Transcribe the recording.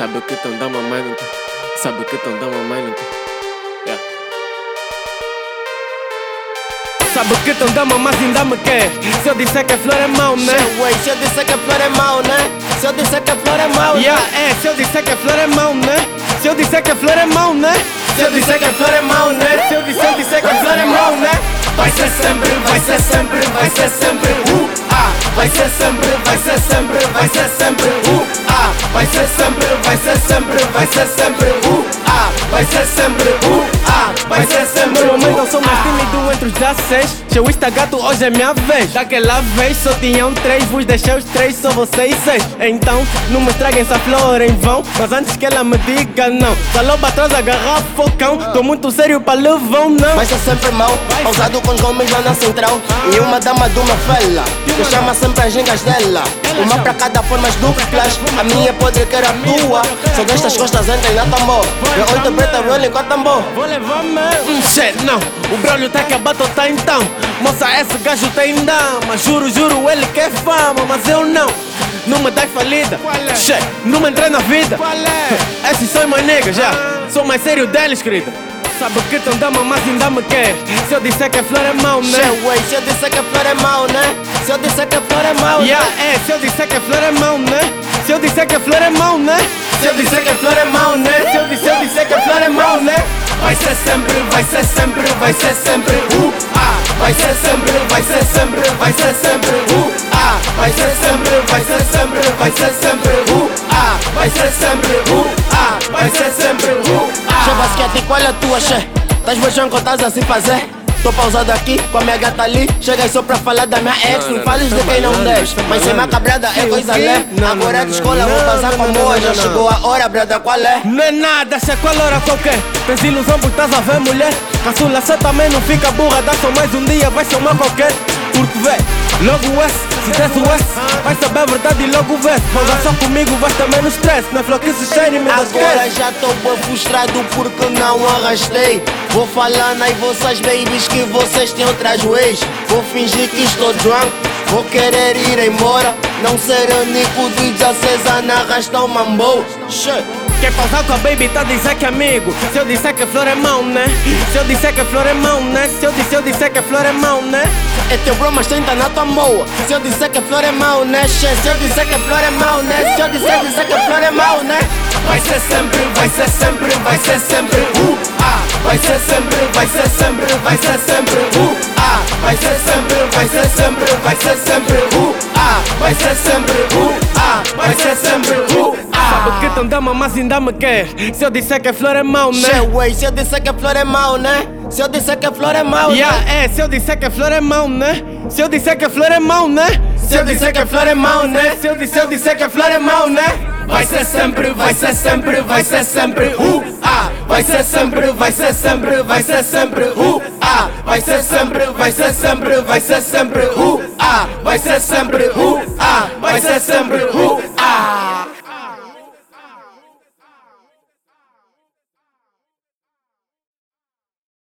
Sabe o que tão dá mamãe não? Sabe o que tão dá mamãe não? Yeah. Sabe o que tão dá mamãe ainda me quer? Se eu disser que a flor é mau, né? Se eu disser que a flor é mau, né? Se eu disser que a flor é mau, né? Yeah, é, se eu disser que a flor é mau, né? Se eu disser que a flor é mau, né? Se eu disser que a flor é mau, né? Se eu disser, eu disser que a flor é mau, né? Vai ser sempre, vai ser sempre, vai ser sempre, uh, ah Vai ser sempre, vai ser sempre, vai ser sempre, uh, 16 Seu Instagato hoje é minha vez. Daquela vez só tinham três Vos deixei os três, só vocês seis. Então não me estraguem essa flor em vão. Mas antes que ela me diga não. Saloba atrás a garrafa focão. Tô muito sério pra levar um não. Vai ser sempre mau, ousado com os homens lá na central. E uma dama de uma fela Que chama sempre as gingas dela Uma pra cada formas duplas A minha é podre que era a tua. Só destas costas entrem na tambor. Eu oito preta rolling com a tambor. Vou levar me hum, shit, não. O brolho tá acabado, tá então. Moça, esse gajo tem dama Juro, juro, ele quer fama Mas eu não. Não me dá falida Shit, não me entrei na vida. Esses são meus niggas, já. Sou mais sério deles, querida Sabe que tão dama, mas ainda me quer. Se eu disser que a flor é mau, né? Che, ué, se eu disser que a flor é mau, né? Se eu disser que a flor é mau, Yeah, né? é, se eu disser que a flor é mau, né? Se eu disser que a flor é mau, né? Se eu disser que a flor é mau, né? Se eu disser, eu disser que a flor é mau, né? Vai ser sempre, vai ser sempre, vai ser sempre, uh, ah Vai ser sempre, vai ser sempre, vai ser sempre, uh, ah Vai ser sempre, vai ser sempre, vai ser sempre, uh, ah Vai ser sempre, uh, ah Vai ser sempre, uh, ah Che basquete, qual é a tua, che? Tás beijando estás assim fazer? Tô pausado aqui com a minha gata ali. Cheguei só pra falar da minha ex. Não fales de quem não deixa Mas sem macabrada é coisa leve Agora é de escola, vou passar com boa. Já chegou a hora, brada, qual é? Não é nada, se é qual hora qualquer Tens ilusão porque estás a ver mulher? Caçula, cê também não fica burra Dá só mais um dia, vai ser uma qualquer. Porque vê, logo S Se desce o S, vai saber a verdade e logo vê Manda só comigo, vais também no stress. Não é flor que se cheire, me Agora esquece. já tô bem frustrado porque não arrastei. Vou falando aí vocês babies que vocês têm outras ways. Vou fingir que estou drunk, vou querer ir embora. Não ser único de 16 anos arrastar o mambo. Shit. Quer pausar com a baby, tá dizer que é amigo Se eu disser que a flor é mão, né? Se eu disser que a flor é mão, né? Se eu disser, eu disser que a flor é mão, né? É teu bro, mas 30 na tua moa Se eu disser que a flor é mau, né? Se eu disser que a flor é mau, né? Se eu disser, disser que a flor é mau, né? Vai ser sempre, vai ser sempre, vai ser sempre, uh, ah Vai ser sempre, vai ser sempre, vai ser sempre, uh, ah Vai ser sempre, vai ser sempre, vai ser sempre, uh, ah Vai ser sempre, uh, ah Vai ser sempre, uh, Sabe ah que tão dama, mas ainda me quer Se eu disser que a flor é mão, né? Se eu disser que a flor é mau, né? Se eu disser que a flor é mau, Yeah, né? é, se eu disser que a flor é mão, né? Se eu disser que a flor é mão, né? Se eu disser que a flor é mau, né? Se eu disser, eu disser que a flor é mão, né? Vai ser sempre, vai ser sempre, vai ser sempre, uh, ah Vai ser sempre, vai ser sempre, vai ser sempre, uh, ah Vai ser sempre, vai ser sempre, vai ser sempre, uh, ah Vai ser sempre, uh, ah Vai ser sempre, uh,